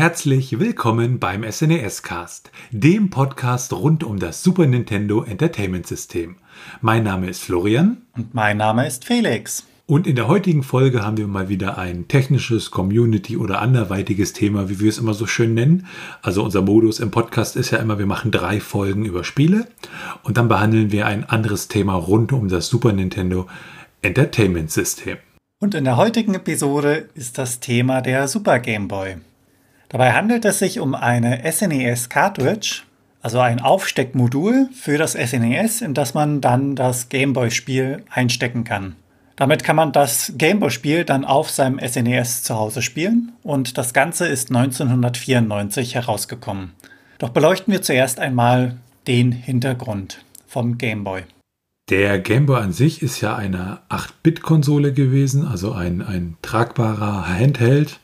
Herzlich willkommen beim SNES Cast, dem Podcast rund um das Super Nintendo Entertainment System. Mein Name ist Florian. Und mein Name ist Felix. Und in der heutigen Folge haben wir mal wieder ein technisches, Community- oder anderweitiges Thema, wie wir es immer so schön nennen. Also unser Modus im Podcast ist ja immer, wir machen drei Folgen über Spiele und dann behandeln wir ein anderes Thema rund um das Super Nintendo Entertainment System. Und in der heutigen Episode ist das Thema der Super Game Boy. Dabei handelt es sich um eine SNES e Cartridge, also ein Aufsteckmodul für das SNES, e in das man dann das Game Boy Spiel einstecken kann. Damit kann man das Game Boy Spiel dann auf seinem SNES e zu Hause spielen und das Ganze ist 1994 herausgekommen. Doch beleuchten wir zuerst einmal den Hintergrund vom Game Boy. Der Game Boy an sich ist ja eine 8-Bit-Konsole gewesen, also ein, ein tragbarer Handheld.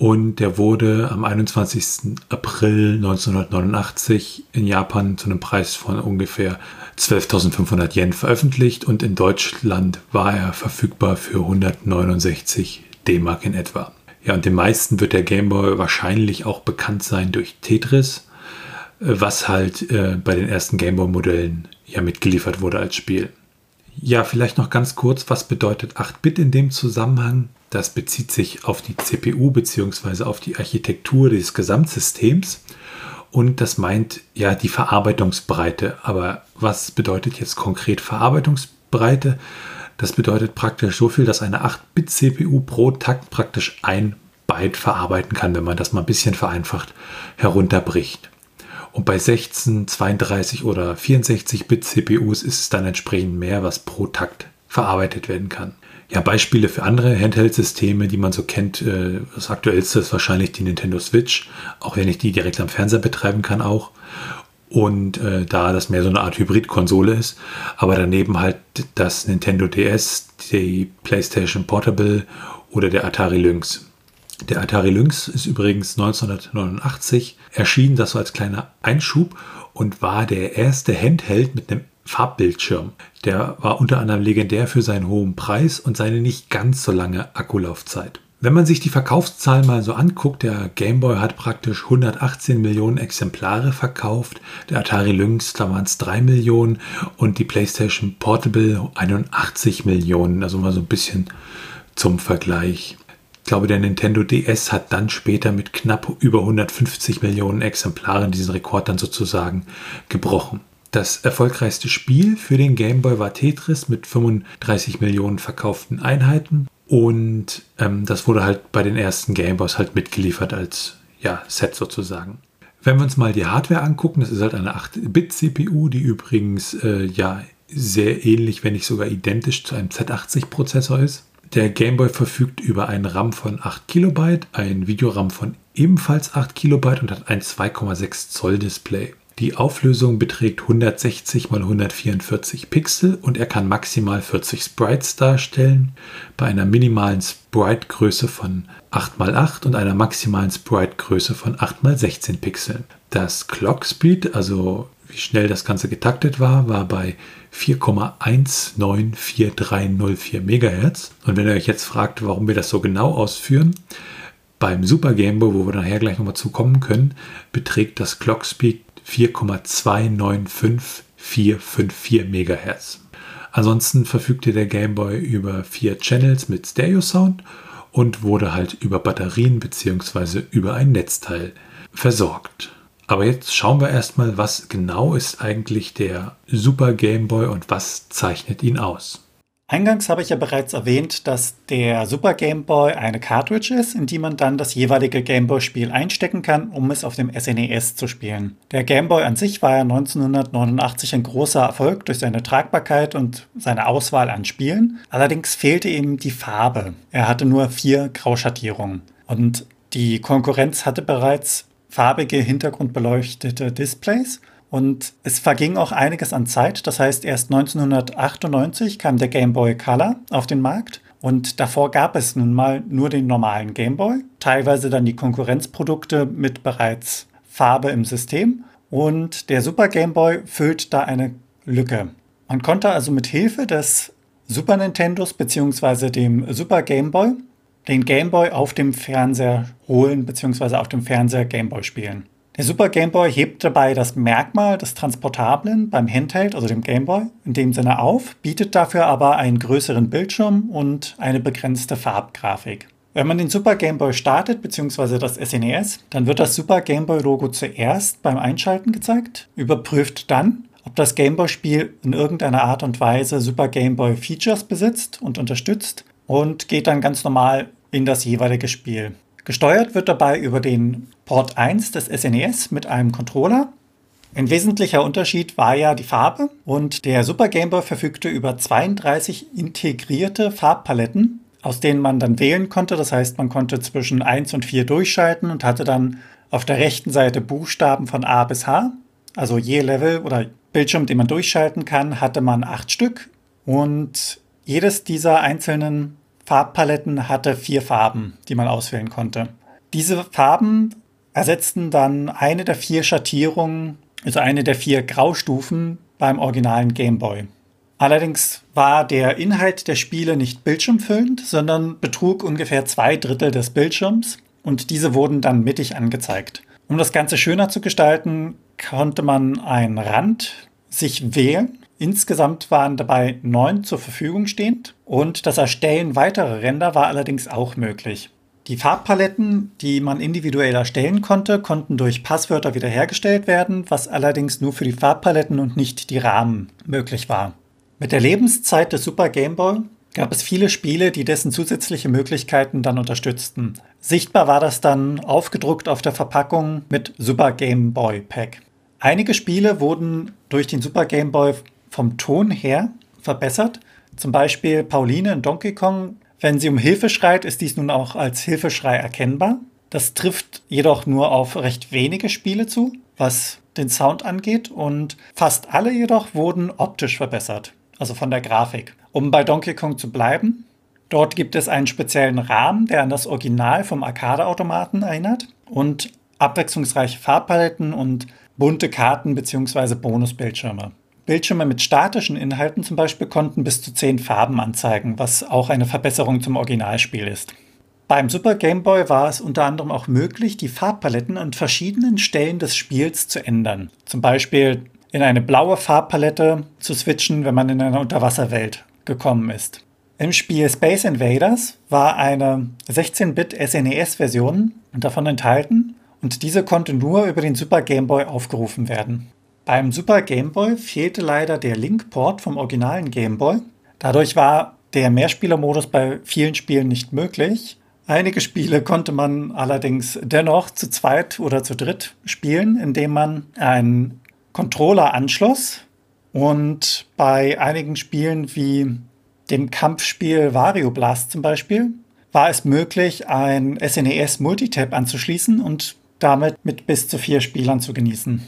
Und der wurde am 21. April 1989 in Japan zu einem Preis von ungefähr 12.500 Yen veröffentlicht und in Deutschland war er verfügbar für 169 D-Mark in etwa. Ja, und den meisten wird der Game Boy wahrscheinlich auch bekannt sein durch Tetris, äh, was halt äh, bei den ersten Game Boy Modellen ja mitgeliefert wurde als Spiel. Ja, vielleicht noch ganz kurz, was bedeutet 8-Bit in dem Zusammenhang? Das bezieht sich auf die CPU bzw. auf die Architektur des Gesamtsystems und das meint ja die Verarbeitungsbreite. Aber was bedeutet jetzt konkret Verarbeitungsbreite? Das bedeutet praktisch so viel, dass eine 8-Bit-CPU pro Takt praktisch ein Byte verarbeiten kann, wenn man das mal ein bisschen vereinfacht herunterbricht. Und bei 16, 32 oder 64 Bit CPUs ist es dann entsprechend mehr, was pro Takt verarbeitet werden kann. Ja, Beispiele für andere Handheld-Systeme, die man so kennt, äh, das aktuellste ist wahrscheinlich die Nintendo Switch, auch wenn ich die direkt am Fernseher betreiben kann auch. Und äh, da das mehr so eine Art Hybrid-Konsole ist, aber daneben halt das Nintendo DS, die PlayStation Portable oder der Atari Lynx. Der Atari Lynx ist übrigens 1989 erschienen, das so als kleiner Einschub und war der erste Handheld mit einem Farbbildschirm. Der war unter anderem legendär für seinen hohen Preis und seine nicht ganz so lange Akkulaufzeit. Wenn man sich die Verkaufszahlen mal so anguckt, der Game Boy hat praktisch 118 Millionen Exemplare verkauft, der Atari Lynx, da waren es 3 Millionen und die PlayStation Portable 81 Millionen, also mal so ein bisschen zum Vergleich glaube, der Nintendo DS hat dann später mit knapp über 150 Millionen Exemplaren diesen Rekord dann sozusagen gebrochen. Das erfolgreichste Spiel für den Game Boy war Tetris mit 35 Millionen verkauften Einheiten. Und ähm, das wurde halt bei den ersten Game Boys halt mitgeliefert als ja, Set sozusagen. Wenn wir uns mal die Hardware angucken, das ist halt eine 8-Bit-CPU, die übrigens äh, ja sehr ähnlich, wenn nicht sogar identisch zu einem Z80-Prozessor ist. Der Game Boy verfügt über einen RAM von 8 KB, ein Videoram von ebenfalls 8 KB und hat ein 2,6 Zoll Display. Die Auflösung beträgt 160 x 144 Pixel und er kann maximal 40 Sprites darstellen, bei einer minimalen Sprite-Größe von 8 x 8 und einer maximalen Sprite-Größe von 8 x 16 Pixeln. Das Clock Speed, also wie schnell das Ganze getaktet war, war bei 4,194304 MHz. Und wenn ihr euch jetzt fragt, warum wir das so genau ausführen, beim Super Game Boy, wo wir nachher gleich nochmal zukommen können, beträgt das Clock Speed 4,295454 MHz. Ansonsten verfügte der Game Boy über vier Channels mit Stereo Sound und wurde halt über Batterien bzw. über ein Netzteil versorgt. Aber jetzt schauen wir erstmal, was genau ist eigentlich der Super Game Boy und was zeichnet ihn aus. Eingangs habe ich ja bereits erwähnt, dass der Super Game Boy eine Cartridge ist, in die man dann das jeweilige Game Boy-Spiel einstecken kann, um es auf dem SNES e zu spielen. Der Game Boy an sich war ja 1989 ein großer Erfolg durch seine Tragbarkeit und seine Auswahl an Spielen. Allerdings fehlte ihm die Farbe. Er hatte nur vier Grauschattierungen. Und die Konkurrenz hatte bereits farbige, hintergrundbeleuchtete Displays. Und es verging auch einiges an Zeit. Das heißt, erst 1998 kam der Game Boy Color auf den Markt. Und davor gab es nun mal nur den normalen Game Boy, teilweise dann die Konkurrenzprodukte mit bereits Farbe im System. Und der Super Game Boy füllt da eine Lücke. Man konnte also mit Hilfe des Super Nintendos bzw. dem Super Game Boy den Game Boy auf dem Fernseher holen bzw. auf dem Fernseher Game Boy spielen. Der Super Game Boy hebt dabei das Merkmal des Transportablen beim Handheld, also dem Game Boy, in dem Sinne auf, bietet dafür aber einen größeren Bildschirm und eine begrenzte Farbgrafik. Wenn man den Super Game Boy startet, bzw. das SNES, dann wird das Super Game Boy Logo zuerst beim Einschalten gezeigt, überprüft dann, ob das Game Boy Spiel in irgendeiner Art und Weise Super Game Boy Features besitzt und unterstützt und geht dann ganz normal in das jeweilige Spiel. Gesteuert wird dabei über den Port 1 des SNES mit einem Controller. Ein wesentlicher Unterschied war ja die Farbe und der Super Game Boy verfügte über 32 integrierte Farbpaletten, aus denen man dann wählen konnte. Das heißt, man konnte zwischen 1 und 4 durchschalten und hatte dann auf der rechten Seite Buchstaben von A bis H. Also je Level oder Bildschirm, den man durchschalten kann, hatte man acht Stück und jedes dieser einzelnen Farbpaletten hatte vier Farben, die man auswählen konnte. Diese Farben ersetzten dann eine der vier Schattierungen, also eine der vier Graustufen beim originalen Game Boy. Allerdings war der Inhalt der Spiele nicht bildschirmfüllend, sondern betrug ungefähr zwei Drittel des Bildschirms und diese wurden dann mittig angezeigt. Um das Ganze schöner zu gestalten, konnte man einen Rand sich wählen Insgesamt waren dabei neun zur Verfügung stehend und das Erstellen weiterer Ränder war allerdings auch möglich. Die Farbpaletten, die man individuell erstellen konnte, konnten durch Passwörter wiederhergestellt werden, was allerdings nur für die Farbpaletten und nicht die Rahmen möglich war. Mit der Lebenszeit des Super Game Boy gab es viele Spiele, die dessen zusätzliche Möglichkeiten dann unterstützten. Sichtbar war das dann aufgedruckt auf der Verpackung mit Super Game Boy Pack. Einige Spiele wurden durch den Super Game Boy vom Ton her verbessert. Zum Beispiel Pauline in Donkey Kong, wenn sie um Hilfe schreit, ist dies nun auch als Hilfeschrei erkennbar. Das trifft jedoch nur auf recht wenige Spiele zu, was den Sound angeht und fast alle jedoch wurden optisch verbessert, also von der Grafik. Um bei Donkey Kong zu bleiben, dort gibt es einen speziellen Rahmen, der an das Original vom Arcade-Automaten erinnert und abwechslungsreiche Farbpaletten und bunte Karten bzw. Bonusbildschirme. Bildschirme mit statischen Inhalten zum Beispiel konnten bis zu zehn Farben anzeigen, was auch eine Verbesserung zum Originalspiel ist. Beim Super Game Boy war es unter anderem auch möglich, die Farbpaletten an verschiedenen Stellen des Spiels zu ändern. Zum Beispiel in eine blaue Farbpalette zu switchen, wenn man in eine Unterwasserwelt gekommen ist. Im Spiel Space Invaders war eine 16-Bit SNES-Version davon enthalten und diese konnte nur über den Super Game Boy aufgerufen werden. Beim Super Game Boy fehlte leider der Link-Port vom originalen Game Boy. Dadurch war der Mehrspielermodus bei vielen Spielen nicht möglich. Einige Spiele konnte man allerdings dennoch zu zweit oder zu dritt spielen, indem man einen Controller anschloss. Und bei einigen Spielen wie dem Kampfspiel Wario Blast zum Beispiel war es möglich, ein SNES Multitap anzuschließen und damit mit bis zu vier Spielern zu genießen.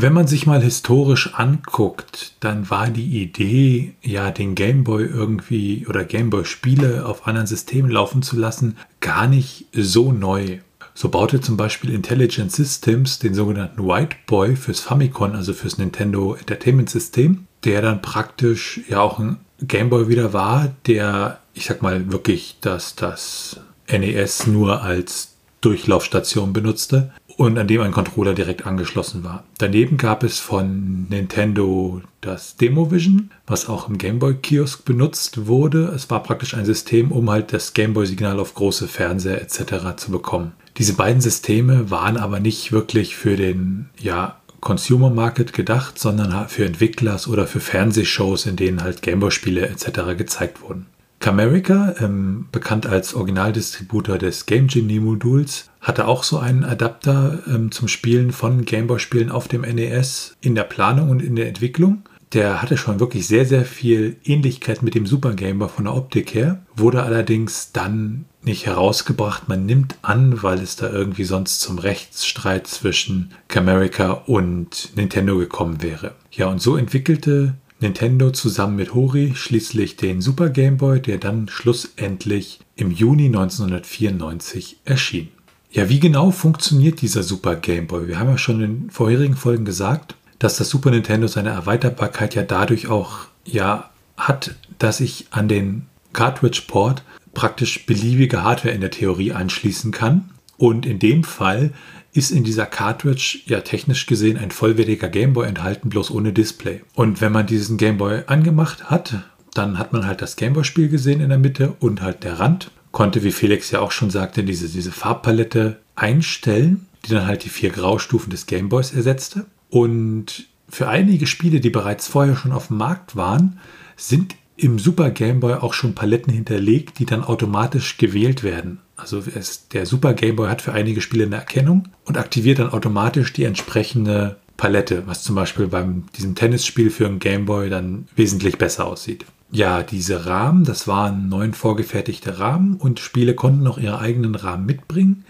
Wenn man sich mal historisch anguckt, dann war die Idee, ja, den Gameboy irgendwie oder Gameboy-Spiele auf anderen Systemen laufen zu lassen, gar nicht so neu. So baute zum Beispiel Intelligent Systems den sogenannten White Boy fürs Famicom, also fürs Nintendo Entertainment System, der dann praktisch ja auch ein Gameboy wieder war, der, ich sag mal, wirklich das, das NES nur als Durchlaufstation benutzte und an dem ein Controller direkt angeschlossen war. Daneben gab es von Nintendo das Demovision, was auch im Gameboy-Kiosk benutzt wurde. Es war praktisch ein System, um halt das Gameboy-Signal auf große Fernseher etc. zu bekommen. Diese beiden Systeme waren aber nicht wirklich für den ja, Consumer Market gedacht, sondern für Entwicklers oder für Fernsehshows, in denen halt Gameboy-Spiele etc. gezeigt wurden. Camerica, ähm, bekannt als Originaldistributor des Game Genie Moduls, hatte auch so einen Adapter ähm, zum Spielen von Gameboy-Spielen auf dem NES in der Planung und in der Entwicklung. Der hatte schon wirklich sehr, sehr viel Ähnlichkeit mit dem Super Game Boy von der Optik her, wurde allerdings dann nicht herausgebracht. Man nimmt an, weil es da irgendwie sonst zum Rechtsstreit zwischen Camerica und Nintendo gekommen wäre. Ja, und so entwickelte Nintendo zusammen mit Hori schließlich den Super Game Boy, der dann schlussendlich im Juni 1994 erschien. Ja, wie genau funktioniert dieser Super Game Boy? Wir haben ja schon in vorherigen Folgen gesagt, dass das Super Nintendo seine Erweiterbarkeit ja dadurch auch ja hat, dass ich an den Cartridge Port praktisch beliebige Hardware in der Theorie anschließen kann. Und in dem Fall ist in dieser Cartridge ja technisch gesehen ein vollwertiger Gameboy enthalten, bloß ohne Display. Und wenn man diesen Gameboy angemacht hat, dann hat man halt das Gameboy-Spiel gesehen in der Mitte und halt der Rand. Konnte, wie Felix ja auch schon sagte, diese, diese Farbpalette einstellen, die dann halt die vier Graustufen des Gameboys ersetzte. Und für einige Spiele, die bereits vorher schon auf dem Markt waren, sind im Super Game Boy auch schon Paletten hinterlegt, die dann automatisch gewählt werden. Also es, der Super Game Boy hat für einige Spiele eine Erkennung und aktiviert dann automatisch die entsprechende Palette, was zum Beispiel beim diesem Tennisspiel für einen Game Boy dann wesentlich besser aussieht. Ja, diese Rahmen, das waren neun vorgefertigte Rahmen und Spiele konnten auch ihre eigenen Rahmen mitbringen.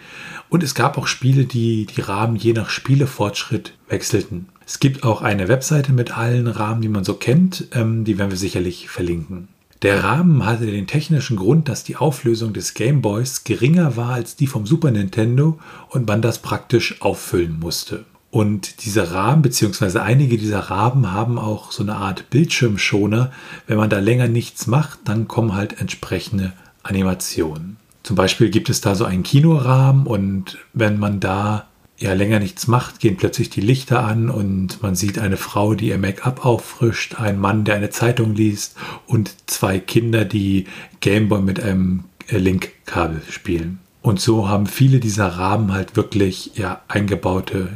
Und es gab auch Spiele, die die Rahmen je nach Spielefortschritt wechselten. Es gibt auch eine Webseite mit allen Rahmen, die man so kennt. Ähm, die werden wir sicherlich verlinken. Der Rahmen hatte den technischen Grund, dass die Auflösung des Game Boys geringer war als die vom Super Nintendo und man das praktisch auffüllen musste. Und diese Rahmen, beziehungsweise einige dieser Rahmen haben auch so eine Art Bildschirmschoner. Wenn man da länger nichts macht, dann kommen halt entsprechende Animationen. Zum Beispiel gibt es da so einen Kinorahmen und wenn man da ja länger nichts macht, gehen plötzlich die Lichter an und man sieht eine Frau, die ihr Make-up auffrischt, einen Mann, der eine Zeitung liest und zwei Kinder, die Gameboy mit einem Link-Kabel spielen. Und so haben viele dieser Rahmen halt wirklich ja eingebaute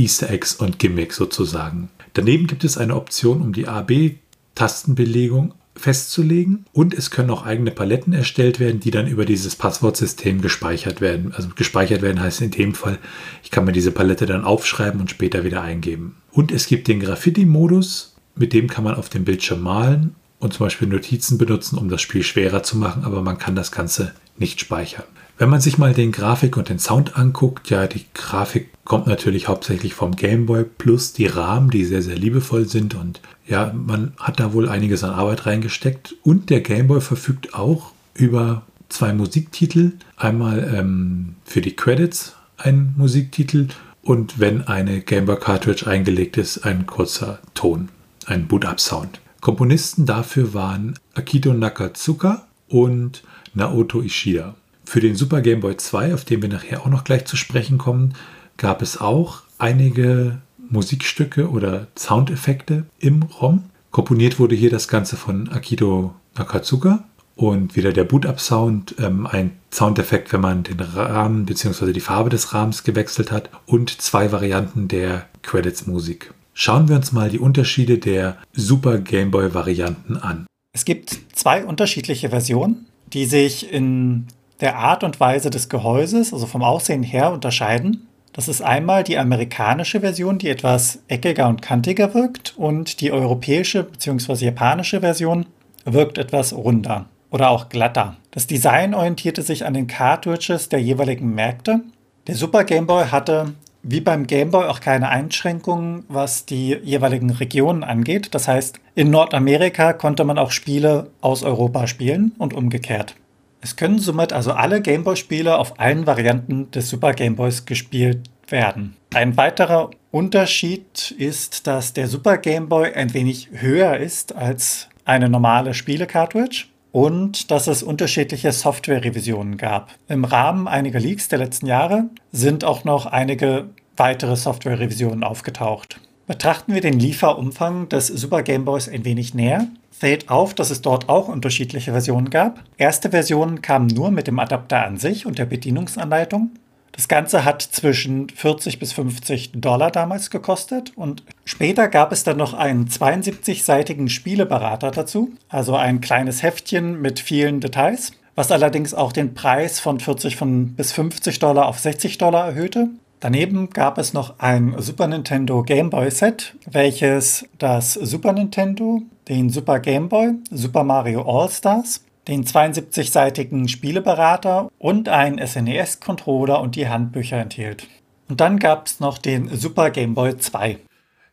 Easter Eggs und Gimmicks sozusagen. Daneben gibt es eine Option, um die AB-Tastenbelegung festzulegen und es können auch eigene Paletten erstellt werden, die dann über dieses Passwortsystem gespeichert werden. Also gespeichert werden heißt in dem Fall, ich kann mir diese Palette dann aufschreiben und später wieder eingeben. Und es gibt den Graffiti-Modus, mit dem kann man auf dem Bildschirm malen und zum Beispiel Notizen benutzen, um das Spiel schwerer zu machen, aber man kann das Ganze nicht speichern. Wenn man sich mal den Grafik und den Sound anguckt, ja, die Grafik kommt natürlich hauptsächlich vom Game Boy plus die Rahmen, die sehr, sehr liebevoll sind und ja, man hat da wohl einiges an Arbeit reingesteckt und der Game Boy verfügt auch über zwei Musiktitel. Einmal ähm, für die Credits ein Musiktitel und wenn eine Game Boy Cartridge eingelegt ist, ein kurzer Ton, ein Boot-Up-Sound. Komponisten dafür waren Akito Nakatsuka und Naoto Ishida. Für den Super Game Boy 2, auf den wir nachher auch noch gleich zu sprechen kommen, gab es auch einige Musikstücke oder Soundeffekte im ROM. Komponiert wurde hier das Ganze von Akito Nakatsuka und wieder der Boot-Up-Sound, ähm, ein Soundeffekt, wenn man den Rahmen bzw. die Farbe des Rahmens gewechselt hat und zwei Varianten der Credits-Musik. Schauen wir uns mal die Unterschiede der Super Game Boy-Varianten an. Es gibt zwei unterschiedliche Versionen, die sich in der Art und Weise des Gehäuses, also vom Aussehen her, unterscheiden. Das ist einmal die amerikanische Version, die etwas eckiger und kantiger wirkt, und die europäische bzw. japanische Version wirkt etwas runder oder auch glatter. Das Design orientierte sich an den Cartridges der jeweiligen Märkte. Der Super Game Boy hatte wie beim Game Boy auch keine Einschränkungen, was die jeweiligen Regionen angeht. Das heißt, in Nordamerika konnte man auch Spiele aus Europa spielen und umgekehrt. Es können somit also alle Gameboy-Spiele auf allen Varianten des Super Game Boys gespielt werden. Ein weiterer Unterschied ist, dass der Super Game Boy ein wenig höher ist als eine normale Spiele-Cartridge und dass es unterschiedliche Software-Revisionen gab. Im Rahmen einiger Leaks der letzten Jahre sind auch noch einige weitere Software-Revisionen aufgetaucht. Betrachten wir den Lieferumfang des Super Game Boys ein wenig näher, fällt auf, dass es dort auch unterschiedliche Versionen gab. Erste Versionen kamen nur mit dem Adapter an sich und der Bedienungsanleitung. Das Ganze hat zwischen 40 bis 50 Dollar damals gekostet und später gab es dann noch einen 72-seitigen Spieleberater dazu, also ein kleines Heftchen mit vielen Details, was allerdings auch den Preis von 40 von bis 50 Dollar auf 60 Dollar erhöhte. Daneben gab es noch ein Super Nintendo Game Boy Set, welches das Super Nintendo, den Super Game Boy, Super Mario All-Stars, den 72-seitigen Spieleberater und einen SNES-Controller und die Handbücher enthielt. Und dann gab es noch den Super Game Boy 2.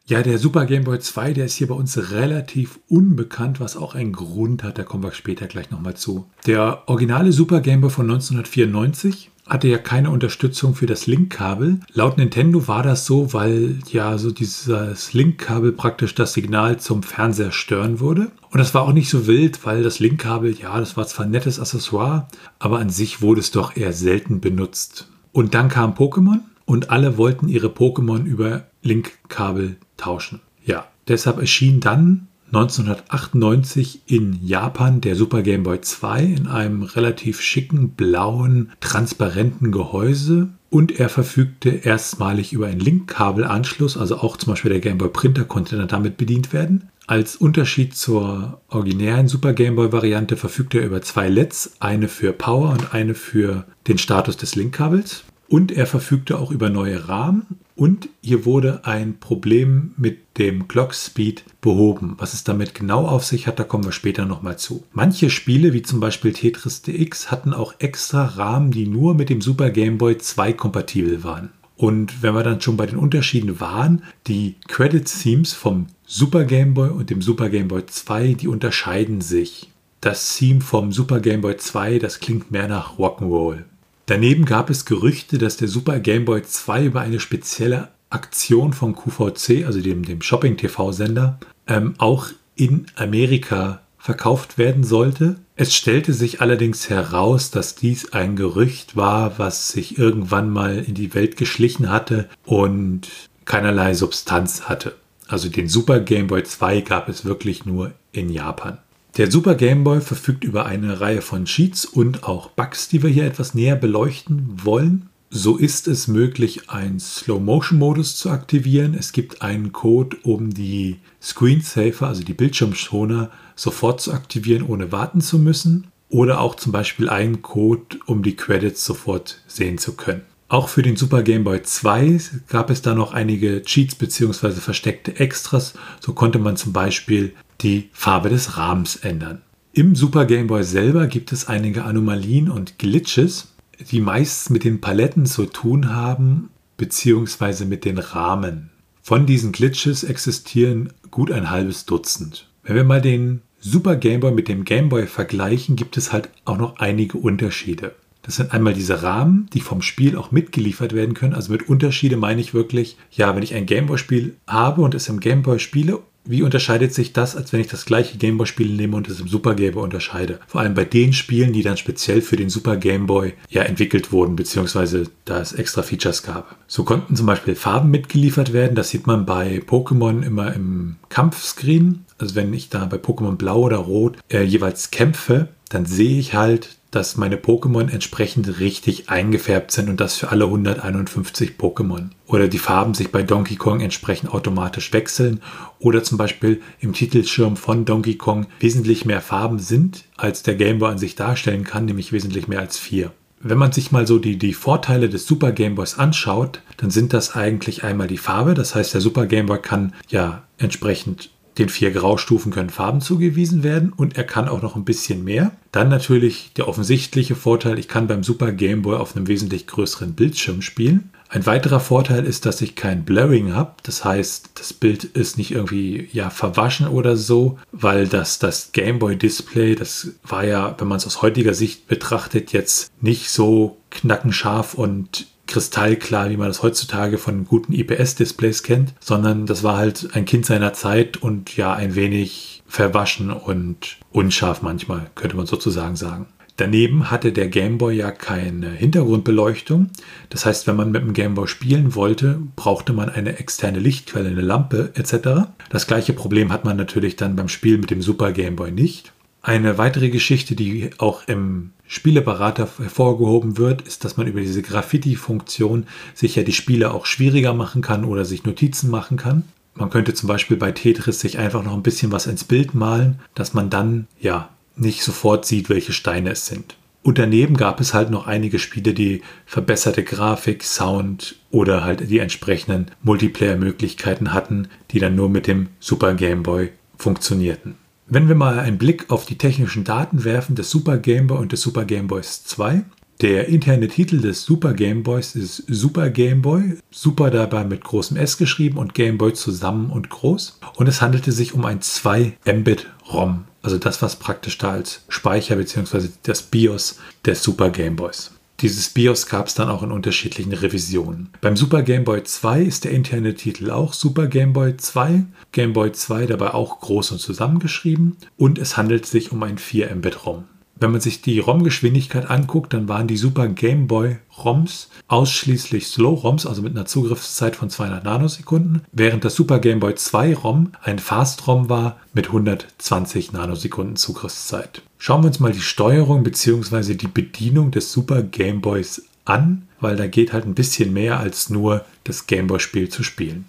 Ja, der Super Game Boy 2, der ist hier bei uns relativ unbekannt, was auch einen Grund hat, da kommen wir später gleich nochmal zu. Der originale Super Game Boy von 1994 hatte ja keine Unterstützung für das Link-Kabel. Laut Nintendo war das so, weil ja so dieses Link-Kabel praktisch das Signal zum Fernseher stören würde. Und das war auch nicht so wild, weil das Link-Kabel, ja, das war zwar ein nettes Accessoire, aber an sich wurde es doch eher selten benutzt. Und dann kam Pokémon und alle wollten ihre Pokémon über Link-Kabel tauschen. Ja, deshalb erschien dann 1998 in Japan der Super Game Boy 2 in einem relativ schicken, blauen, transparenten Gehäuse und er verfügte erstmalig über einen Link-Kabelanschluss, also auch zum Beispiel der Game Boy Printer konnte damit bedient werden. Als Unterschied zur originären Super Game Boy Variante verfügte er über zwei LEDs, eine für Power und eine für den Status des Link-Kabels. Und er verfügte auch über neue Rahmen und hier wurde ein Problem mit dem Clock Speed behoben. Was es damit genau auf sich hat, da kommen wir später nochmal zu. Manche Spiele, wie zum Beispiel Tetris DX, hatten auch extra Rahmen, die nur mit dem Super Game Boy 2 kompatibel waren. Und wenn wir dann schon bei den Unterschieden waren, die Credit Themes vom Super Game Boy und dem Super Game Boy 2, die unterscheiden sich. Das Theme vom Super Game Boy 2, das klingt mehr nach Rock'n'Roll. Daneben gab es Gerüchte, dass der Super Game Boy 2 über eine spezielle Aktion von QVC, also dem, dem Shopping-TV-Sender, ähm, auch in Amerika verkauft werden sollte. Es stellte sich allerdings heraus, dass dies ein Gerücht war, was sich irgendwann mal in die Welt geschlichen hatte und keinerlei Substanz hatte. Also den Super Game Boy 2 gab es wirklich nur in Japan. Der Super Game Boy verfügt über eine Reihe von Cheats und auch Bugs, die wir hier etwas näher beleuchten wollen. So ist es möglich, einen Slow-Motion-Modus zu aktivieren. Es gibt einen Code, um die Screensaver, also die Bildschirmschoner, sofort zu aktivieren, ohne warten zu müssen. Oder auch zum Beispiel einen Code, um die Credits sofort sehen zu können. Auch für den Super Game Boy 2 gab es da noch einige Cheats bzw. versteckte Extras. So konnte man zum Beispiel die Farbe des Rahmens ändern. Im Super Game Boy selber gibt es einige Anomalien und Glitches, die meist mit den Paletten zu tun haben bzw. mit den Rahmen. Von diesen Glitches existieren gut ein halbes Dutzend. Wenn wir mal den Super Game Boy mit dem Game Boy vergleichen, gibt es halt auch noch einige Unterschiede. Das sind einmal diese Rahmen, die vom Spiel auch mitgeliefert werden können. Also mit Unterschiede meine ich wirklich, ja, wenn ich ein Gameboy-Spiel habe und es im Gameboy spiele wie unterscheidet sich das, als wenn ich das gleiche Gameboy-Spiel nehme und es im Super Game Boy unterscheide? Vor allem bei den Spielen, die dann speziell für den Super Game Boy ja entwickelt wurden, beziehungsweise da es extra Features gab. So konnten zum Beispiel Farben mitgeliefert werden. Das sieht man bei Pokémon immer im Kampfscreen. Also wenn ich da bei Pokémon Blau oder Rot äh, jeweils kämpfe, dann sehe ich halt dass meine Pokémon entsprechend richtig eingefärbt sind und das für alle 151 Pokémon. Oder die Farben sich bei Donkey Kong entsprechend automatisch wechseln. Oder zum Beispiel im Titelschirm von Donkey Kong wesentlich mehr Farben sind, als der Game Boy an sich darstellen kann, nämlich wesentlich mehr als vier. Wenn man sich mal so die, die Vorteile des Super Game Boys anschaut, dann sind das eigentlich einmal die Farbe. Das heißt, der Super Game Boy kann ja entsprechend den vier Graustufen können Farben zugewiesen werden und er kann auch noch ein bisschen mehr. Dann natürlich der offensichtliche Vorteil, ich kann beim Super Game Boy auf einem wesentlich größeren Bildschirm spielen. Ein weiterer Vorteil ist, dass ich kein Blurring habe. Das heißt, das Bild ist nicht irgendwie ja verwaschen oder so, weil das, das Game Boy Display, das war ja, wenn man es aus heutiger Sicht betrachtet, jetzt nicht so knackenscharf und kristallklar, wie man das heutzutage von guten IPS-Displays kennt, sondern das war halt ein Kind seiner Zeit und ja ein wenig verwaschen und unscharf manchmal, könnte man sozusagen sagen. Daneben hatte der Gameboy ja keine Hintergrundbeleuchtung. Das heißt, wenn man mit dem Gameboy spielen wollte, brauchte man eine externe Lichtquelle, eine Lampe etc. Das gleiche Problem hat man natürlich dann beim Spiel mit dem Super Gameboy nicht. Eine weitere Geschichte, die auch im Spieleberater hervorgehoben wird, ist, dass man über diese Graffiti-Funktion sich ja die Spiele auch schwieriger machen kann oder sich Notizen machen kann. Man könnte zum Beispiel bei Tetris sich einfach noch ein bisschen was ins Bild malen, dass man dann ja nicht sofort sieht, welche Steine es sind. Und daneben gab es halt noch einige Spiele, die verbesserte Grafik, Sound oder halt die entsprechenden Multiplayer-Möglichkeiten hatten, die dann nur mit dem Super Game Boy funktionierten. Wenn wir mal einen Blick auf die technischen Daten werfen des Super Game Boy und des Super Game Boys 2, der interne Titel des Super Game Boys ist Super Game Boy, Super dabei mit großem S geschrieben und Game Boy zusammen und groß. Und es handelte sich um ein 2 Mbit ROM, also das, was praktisch da als Speicher bzw. das BIOS des Super Game Boys. Dieses BIOS gab es dann auch in unterschiedlichen Revisionen. Beim Super Game Boy 2 ist der interne Titel auch Super Game Boy 2. Game Boy 2 dabei auch groß und zusammengeschrieben. Und es handelt sich um ein 4-Mbit-ROM. Wenn man sich die ROM-Geschwindigkeit anguckt, dann waren die Super Game Boy ROMs ausschließlich Slow-ROMs, also mit einer Zugriffszeit von 200 Nanosekunden, während das Super Game Boy 2 ROM ein Fast-ROM war mit 120 Nanosekunden Zugriffszeit. Schauen wir uns mal die Steuerung bzw. die Bedienung des Super Game Boys an, weil da geht halt ein bisschen mehr als nur das Game Boy-Spiel zu spielen.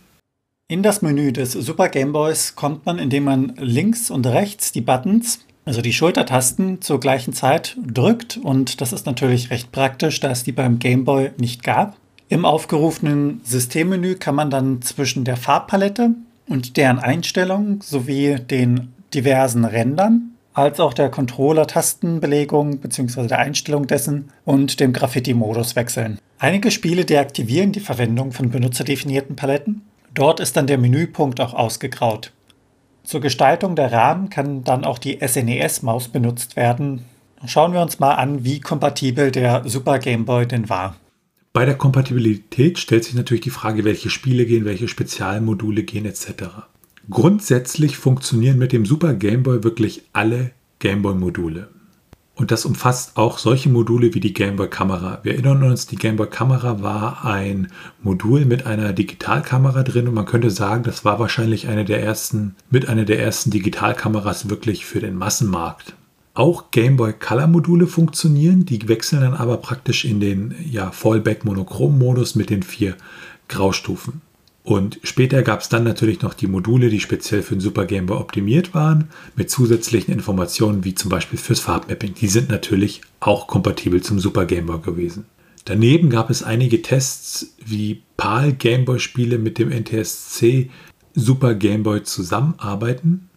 In das Menü des Super Game Boys kommt man, indem man links und rechts die Buttons also die Schultertasten zur gleichen Zeit drückt und das ist natürlich recht praktisch, da es die beim Game Boy nicht gab. Im aufgerufenen Systemmenü kann man dann zwischen der Farbpalette und deren Einstellung sowie den diversen Rändern als auch der Controller-Tastenbelegung bzw. der Einstellung dessen und dem Graffiti-Modus wechseln. Einige Spiele deaktivieren die Verwendung von benutzerdefinierten Paletten. Dort ist dann der Menüpunkt auch ausgegraut. Zur Gestaltung der Rahmen kann dann auch die SNES-Maus benutzt werden. Schauen wir uns mal an, wie kompatibel der Super Game Boy denn war. Bei der Kompatibilität stellt sich natürlich die Frage, welche Spiele gehen, welche Spezialmodule gehen etc. Grundsätzlich funktionieren mit dem Super Game Boy wirklich alle Game Boy Module. Und das umfasst auch solche Module wie die Gameboy Kamera. Wir erinnern uns, die Gameboy Kamera war ein Modul mit einer Digitalkamera drin und man könnte sagen, das war wahrscheinlich eine der ersten, mit einer der ersten Digitalkameras wirklich für den Massenmarkt. Auch Gameboy Color Module funktionieren, die wechseln dann aber praktisch in den ja, Fallback Monochrom Modus mit den vier Graustufen. Und später gab es dann natürlich noch die Module, die speziell für den Super Game Boy optimiert waren, mit zusätzlichen Informationen wie zum Beispiel fürs Farbmapping. Die sind natürlich auch kompatibel zum Super Game Boy gewesen. Daneben gab es einige Tests, wie PAL Game Boy Spiele mit dem NTSC Super Game Boy zusammenarbeiten.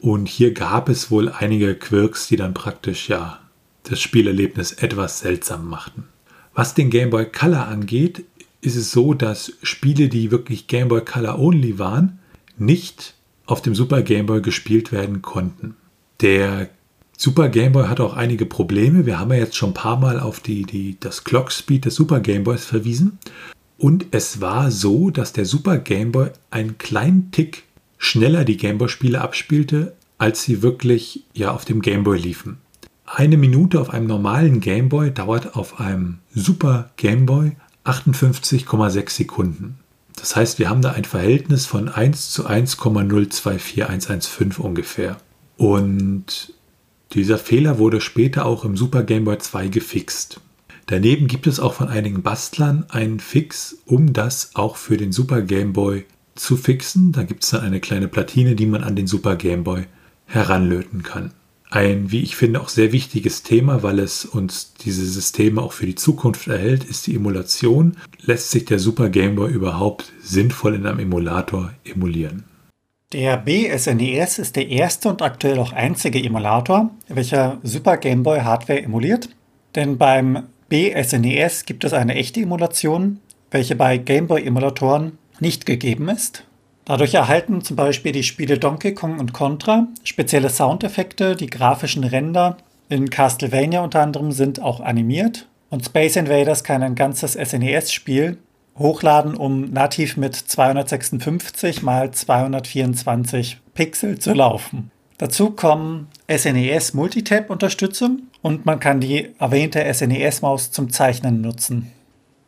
Und hier gab es wohl einige Quirks, die dann praktisch ja das Spielerlebnis etwas seltsam machten. Was den Game Boy Color angeht, ist es so, dass Spiele, die wirklich Game Boy Color Only waren, nicht auf dem Super Game Boy gespielt werden konnten. Der Super Game Boy hat auch einige Probleme. Wir haben ja jetzt schon ein paar Mal auf die, die, das Clock Speed des Super Game Boys verwiesen. Und es war so, dass der Super Game Boy einen kleinen Tick schneller die Game Boy Spiele abspielte, als sie wirklich ja auf dem Game Boy liefen. Eine Minute auf einem normalen Game Boy dauert auf einem Super Game Boy 58,6 Sekunden. Das heißt, wir haben da ein Verhältnis von 1 zu 1,024115 ungefähr. Und dieser Fehler wurde später auch im Super Game Boy 2 gefixt. Daneben gibt es auch von einigen Bastlern einen Fix, um das auch für den Super Game Boy zu fixen. Da gibt es dann eine kleine Platine, die man an den Super Game Boy heranlöten kann ein, wie ich finde, auch sehr wichtiges Thema, weil es uns diese Systeme auch für die Zukunft erhält, ist die Emulation. Lässt sich der Super Game Boy überhaupt sinnvoll in einem Emulator emulieren? Der BSNES e ist der erste und aktuell auch einzige Emulator, welcher Super Game Boy Hardware emuliert. Denn beim BSNES e gibt es eine echte Emulation, welche bei Game Boy Emulatoren nicht gegeben ist. Dadurch erhalten zum Beispiel die Spiele Donkey Kong und Contra spezielle Soundeffekte, die grafischen Ränder in Castlevania unter anderem sind auch animiert und Space Invaders kann ein ganzes SNES-Spiel hochladen, um nativ mit 256 x 224 Pixel zu laufen. Dazu kommen SNES Multitap-Unterstützung und man kann die erwähnte SNES-Maus zum Zeichnen nutzen.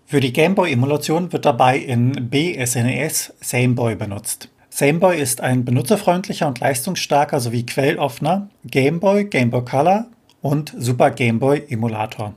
Für die Gameboy-Emulation wird dabei in BSNES Sameboy benutzt. Sameboy ist ein benutzerfreundlicher und leistungsstarker sowie quelloffener Gameboy, Gameboy Color und Super Gameboy Emulator.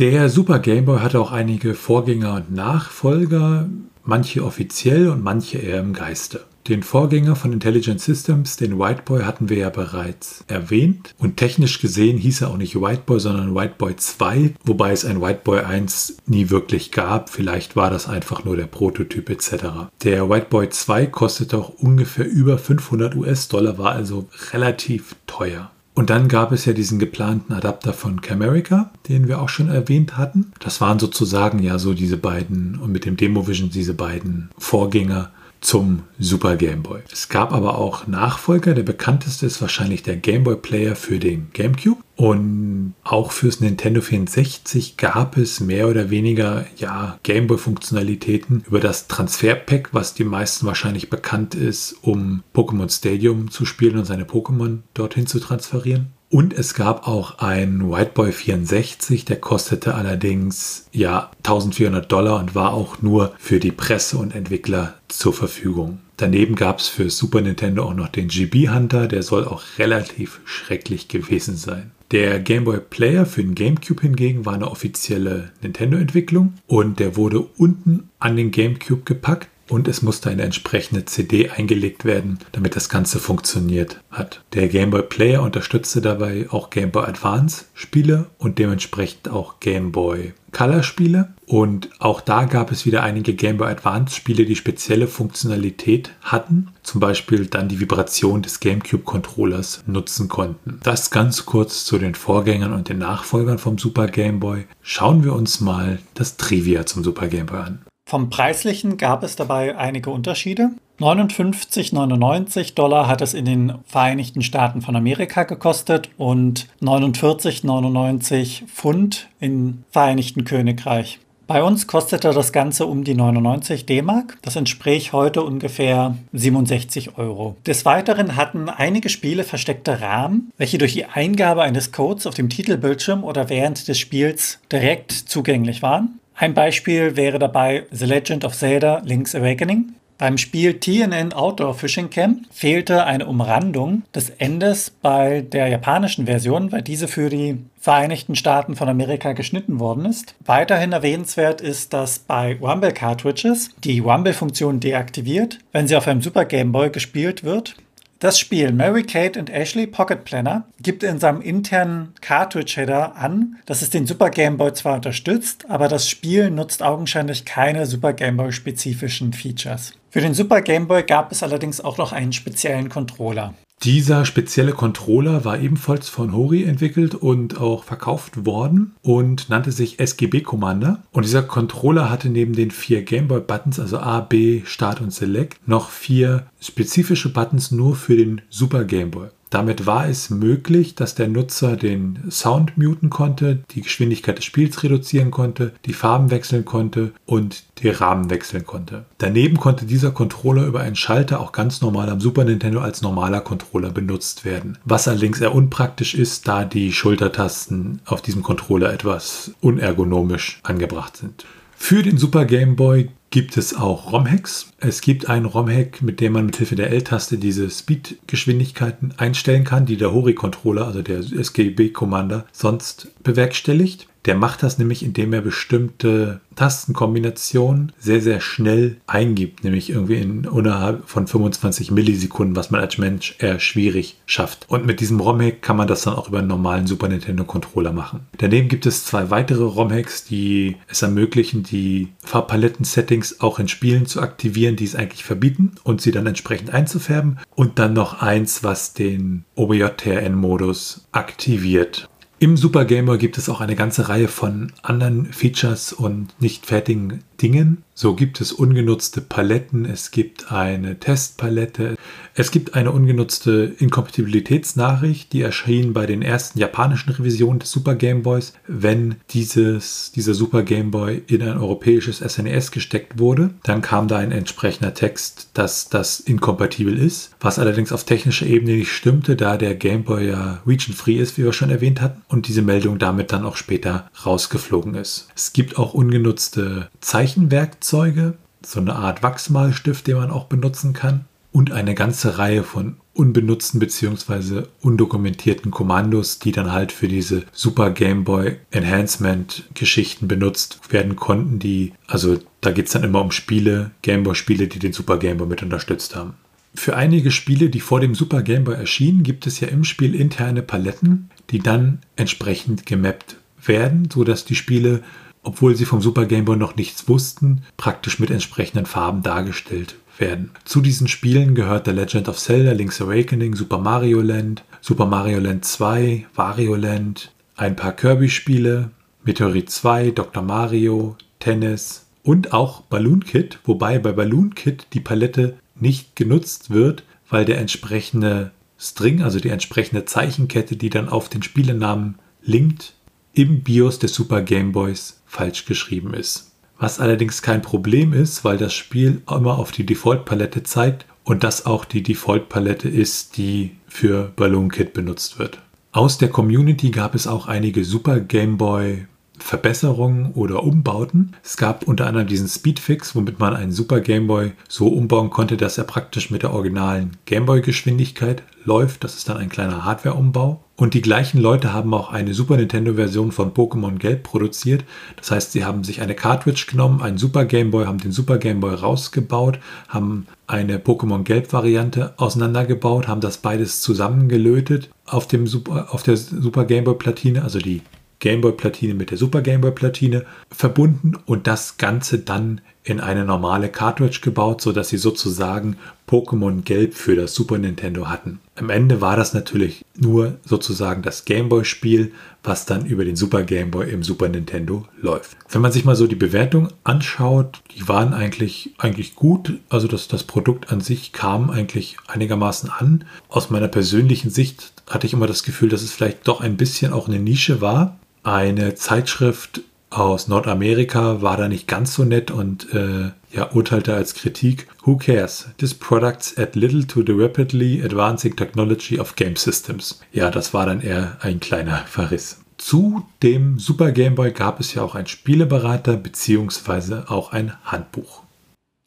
Der Super Gameboy hatte auch einige Vorgänger und Nachfolger, manche offiziell und manche eher im Geiste. Den Vorgänger von Intelligent Systems, den Whiteboy, hatten wir ja bereits erwähnt. Und technisch gesehen hieß er auch nicht Whiteboy, sondern Whiteboy 2, wobei es ein Whiteboy 1 nie wirklich gab. Vielleicht war das einfach nur der Prototyp etc. Der Whiteboy 2 kostete auch ungefähr über 500 US-Dollar, war also relativ teuer. Und dann gab es ja diesen geplanten Adapter von Camerica, den wir auch schon erwähnt hatten. Das waren sozusagen ja so diese beiden und mit dem Demovision diese beiden Vorgänger zum Super Game Boy. Es gab aber auch Nachfolger. Der bekannteste ist wahrscheinlich der Game Boy Player für den GameCube. Und auch fürs Nintendo 64 gab es mehr oder weniger ja, Gameboy-Funktionalitäten über das Transfer-Pack, was die meisten wahrscheinlich bekannt ist, um Pokémon Stadium zu spielen und seine Pokémon dorthin zu transferieren. Und es gab auch einen Whiteboy 64, der kostete allerdings ja 1400 Dollar und war auch nur für die Presse und Entwickler zur Verfügung. Daneben gab es für Super Nintendo auch noch den GB Hunter, der soll auch relativ schrecklich gewesen sein. Der Game Boy Player für den GameCube hingegen war eine offizielle Nintendo-Entwicklung und der wurde unten an den GameCube gepackt und es musste eine entsprechende CD eingelegt werden, damit das Ganze funktioniert hat. Der Game Boy Player unterstützte dabei auch Game Boy Advance Spiele und dementsprechend auch Game Boy Color Spiele und auch da gab es wieder einige Game Boy Advance Spiele, die spezielle Funktionalität hatten, zum Beispiel dann die Vibration des GameCube Controllers nutzen konnten. Das ganz kurz zu den Vorgängern und den Nachfolgern vom Super Game Boy. Schauen wir uns mal das Trivia zum Super Game Boy an. Vom preislichen gab es dabei einige Unterschiede. 59,99 Dollar hat es in den Vereinigten Staaten von Amerika gekostet und 49,99 Pfund im Vereinigten Königreich. Bei uns kostete das Ganze um die 99 D-Mark. Das entspricht heute ungefähr 67 Euro. Des Weiteren hatten einige Spiele versteckte Rahmen, welche durch die Eingabe eines Codes auf dem Titelbildschirm oder während des Spiels direkt zugänglich waren. Ein Beispiel wäre dabei The Legend of Zelda Link's Awakening. Beim Spiel TNN Outdoor Fishing Camp fehlte eine Umrandung des Endes bei der japanischen Version, weil diese für die Vereinigten Staaten von Amerika geschnitten worden ist. Weiterhin erwähnenswert ist, dass bei Rumble Cartridges die Rumble-Funktion deaktiviert, wenn sie auf einem Super Game Boy gespielt wird das Spiel Mary Kate and Ashley Pocket Planner gibt in seinem internen Cartridge-Header an, dass es den Super Game Boy zwar unterstützt, aber das Spiel nutzt augenscheinlich keine Super Game Boy-spezifischen Features. Für den Super Game Boy gab es allerdings auch noch einen speziellen Controller. Dieser spezielle Controller war ebenfalls von Hori entwickelt und auch verkauft worden und nannte sich SGB Commander. Und dieser Controller hatte neben den vier Gameboy Buttons, also A, B, Start und Select, noch vier spezifische Buttons nur für den Super Gameboy. Damit war es möglich, dass der Nutzer den Sound muten konnte, die Geschwindigkeit des Spiels reduzieren konnte, die Farben wechseln konnte und die Rahmen wechseln konnte. Daneben konnte dieser Controller über einen Schalter auch ganz normal am Super Nintendo als normaler Controller benutzt werden. Was allerdings eher unpraktisch ist, da die Schultertasten auf diesem Controller etwas unergonomisch angebracht sind. Für den Super Game Boy gibt es auch ROM-Hacks. Es gibt einen ROM-Hack, mit dem man mit Hilfe der L-Taste diese Speed-Geschwindigkeiten einstellen kann, die der Hori-Controller, also der SGB-Commander, sonst bewerkstelligt. Der macht das nämlich, indem er bestimmte Tastenkombinationen sehr, sehr schnell eingibt, nämlich irgendwie in innerhalb von 25 Millisekunden, was man als Mensch eher schwierig schafft. Und mit diesem ROM-Hack kann man das dann auch über einen normalen Super Nintendo Controller machen. Daneben gibt es zwei weitere ROM-Hacks, die es ermöglichen, die Farbpaletten-Settings auch in Spielen zu aktivieren, die es eigentlich verbieten und sie dann entsprechend einzufärben. Und dann noch eins, was den OBJTRN-Modus aktiviert. Im Super Game Boy gibt es auch eine ganze Reihe von anderen Features und nicht fertigen Dingen. So gibt es ungenutzte Paletten, es gibt eine Testpalette, es gibt eine ungenutzte Inkompatibilitätsnachricht, die erschien bei den ersten japanischen Revisionen des Super Game Boys, wenn dieses, dieser Super Game Boy in ein europäisches SNES e gesteckt wurde. Dann kam da ein entsprechender Text, dass das inkompatibel ist, was allerdings auf technischer Ebene nicht stimmte, da der Game Boy ja region-free ist, wie wir schon erwähnt hatten, und diese Meldung damit dann auch später rausgeflogen ist. Es gibt auch ungenutzte Zeichenwerkzeuge, so eine Art Wachsmalstift, den man auch benutzen kann und eine ganze Reihe von unbenutzten bzw. undokumentierten Kommandos, die dann halt für diese Super Game Boy Enhancement Geschichten benutzt werden konnten, die, also da geht es dann immer um Spiele, Game Boy Spiele, die den Super Game Boy mit unterstützt haben. Für einige Spiele, die vor dem Super Game Boy erschienen, gibt es ja im Spiel interne Paletten, die dann entsprechend gemappt werden, sodass die Spiele, obwohl sie vom Super Game Boy noch nichts wussten, praktisch mit entsprechenden Farben dargestellt werden. Zu diesen Spielen gehört The Legend of Zelda, Link's Awakening, Super Mario Land, Super Mario Land 2, Wario Land, ein paar Kirby-Spiele, Meteorit 2, Dr. Mario, Tennis und auch Balloon Kit, wobei bei Balloon Kit die Palette nicht genutzt wird, weil der entsprechende String, also die entsprechende Zeichenkette, die dann auf den Spielenamen linkt, im BIOS des Super Game Boys falsch geschrieben ist. Was allerdings kein Problem ist, weil das Spiel immer auf die Default-Palette zeigt und das auch die Default-Palette ist, die für Balloon Kit benutzt wird. Aus der Community gab es auch einige Super Game Boy Verbesserungen oder Umbauten. Es gab unter anderem diesen Speedfix, womit man einen Super Game Boy so umbauen konnte, dass er praktisch mit der originalen Game Boy Geschwindigkeit läuft. Das ist dann ein kleiner Hardware-Umbau. Und die gleichen Leute haben auch eine Super Nintendo-Version von Pokémon Gelb produziert. Das heißt, sie haben sich eine Cartridge genommen, einen Super Game Boy, haben den Super Game Boy rausgebaut, haben eine Pokémon Gelb-Variante auseinandergebaut, haben das beides zusammengelötet auf, dem Super, auf der Super Game Boy-Platine, also die Gameboy-Platine mit der Super Gameboy-Platine verbunden und das Ganze dann in eine normale Cartridge gebaut, sodass sie sozusagen Pokémon Gelb für das Super Nintendo hatten. Am Ende war das natürlich nur sozusagen das Gameboy-Spiel, was dann über den Super Gameboy im Super Nintendo läuft. Wenn man sich mal so die Bewertung anschaut, die waren eigentlich, eigentlich gut. Also das, das Produkt an sich kam eigentlich einigermaßen an. Aus meiner persönlichen Sicht hatte ich immer das Gefühl, dass es vielleicht doch ein bisschen auch eine Nische war. Eine Zeitschrift aus Nordamerika war da nicht ganz so nett und äh, ja, urteilte als Kritik, Who cares? This products add little to the rapidly advancing technology of game systems. Ja, das war dann eher ein kleiner Verriss. Zu dem Super Game Boy gab es ja auch einen Spieleberater bzw. auch ein Handbuch.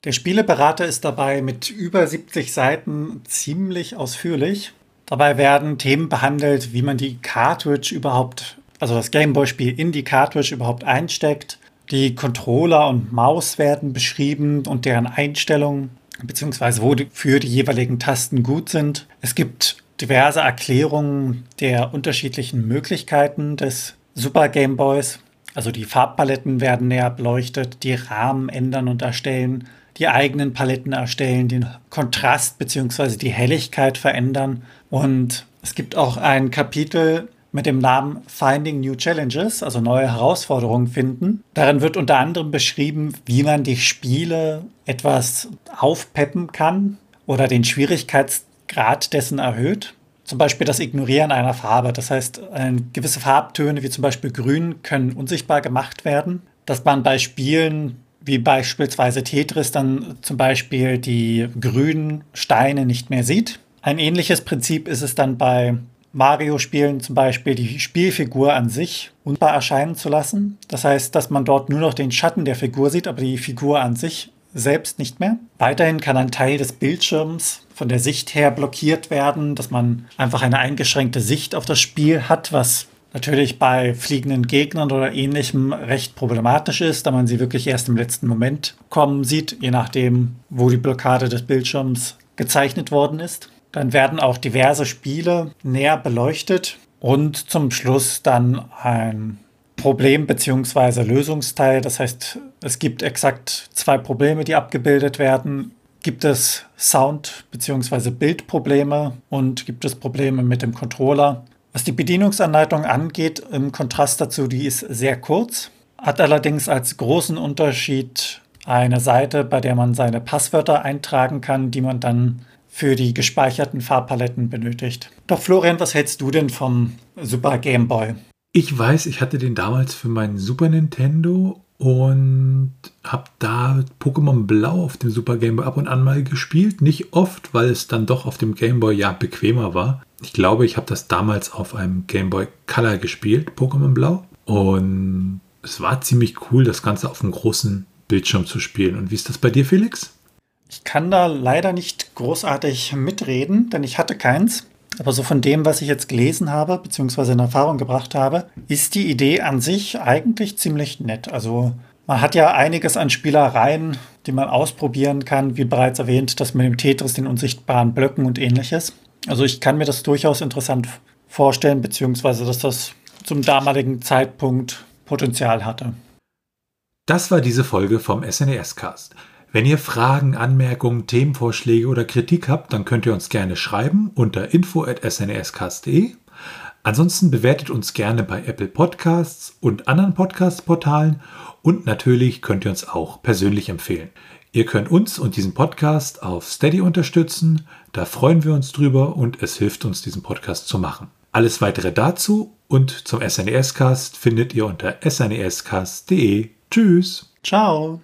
Der Spieleberater ist dabei mit über 70 Seiten ziemlich ausführlich. Dabei werden Themen behandelt, wie man die Cartridge überhaupt also das Gameboy-Spiel in die Cartridge überhaupt einsteckt. Die Controller und Maus werden beschrieben und deren Einstellungen, beziehungsweise wo die, für die jeweiligen Tasten gut sind. Es gibt diverse Erklärungen der unterschiedlichen Möglichkeiten des Super Game Boys. Also die Farbpaletten werden näher beleuchtet, die Rahmen ändern und erstellen, die eigenen Paletten erstellen, den Kontrast bzw. die Helligkeit verändern. Und es gibt auch ein Kapitel mit dem Namen Finding New Challenges, also neue Herausforderungen finden. Darin wird unter anderem beschrieben, wie man die Spiele etwas aufpeppen kann oder den Schwierigkeitsgrad dessen erhöht. Zum Beispiel das Ignorieren einer Farbe. Das heißt, gewisse Farbtöne wie zum Beispiel Grün können unsichtbar gemacht werden. Dass man bei Spielen wie beispielsweise Tetris dann zum Beispiel die grünen Steine nicht mehr sieht. Ein ähnliches Prinzip ist es dann bei Mario-Spielen zum Beispiel die Spielfigur an sich unbar erscheinen zu lassen. Das heißt, dass man dort nur noch den Schatten der Figur sieht, aber die Figur an sich selbst nicht mehr. Weiterhin kann ein Teil des Bildschirms von der Sicht her blockiert werden, dass man einfach eine eingeschränkte Sicht auf das Spiel hat, was natürlich bei fliegenden Gegnern oder ähnlichem recht problematisch ist, da man sie wirklich erst im letzten Moment kommen sieht, je nachdem, wo die Blockade des Bildschirms gezeichnet worden ist. Dann werden auch diverse Spiele näher beleuchtet und zum Schluss dann ein Problem bzw. Lösungsteil. Das heißt, es gibt exakt zwei Probleme, die abgebildet werden. Gibt es Sound- bzw. Bildprobleme und gibt es Probleme mit dem Controller? Was die Bedienungsanleitung angeht, im Kontrast dazu, die ist sehr kurz, hat allerdings als großen Unterschied eine Seite, bei der man seine Passwörter eintragen kann, die man dann für die gespeicherten Farbpaletten benötigt. Doch Florian, was hältst du denn vom Super Game Boy? Ich weiß, ich hatte den damals für meinen Super Nintendo und habe da Pokémon Blau auf dem Super Game Boy ab und an mal gespielt. Nicht oft, weil es dann doch auf dem Game Boy ja bequemer war. Ich glaube, ich habe das damals auf einem Game Boy Color gespielt, Pokémon Blau. Und es war ziemlich cool, das Ganze auf einem großen Bildschirm zu spielen. Und wie ist das bei dir, Felix? Ich kann da leider nicht großartig mitreden, denn ich hatte keins. Aber so von dem, was ich jetzt gelesen habe, beziehungsweise in Erfahrung gebracht habe, ist die Idee an sich eigentlich ziemlich nett. Also man hat ja einiges an Spielereien, die man ausprobieren kann, wie bereits erwähnt, das mit dem Tetris, den unsichtbaren Blöcken und ähnliches. Also ich kann mir das durchaus interessant vorstellen, beziehungsweise dass das zum damaligen Zeitpunkt Potenzial hatte. Das war diese Folge vom SNES-Cast. Wenn ihr Fragen, Anmerkungen, Themenvorschläge oder Kritik habt, dann könnt ihr uns gerne schreiben unter info.snescast.de. Ansonsten bewertet uns gerne bei Apple Podcasts und anderen Podcast-Portalen und natürlich könnt ihr uns auch persönlich empfehlen. Ihr könnt uns und diesen Podcast auf Steady unterstützen. Da freuen wir uns drüber und es hilft uns, diesen Podcast zu machen. Alles weitere dazu und zum SNES-Cast findet ihr unter snescast.de. Tschüss. Ciao.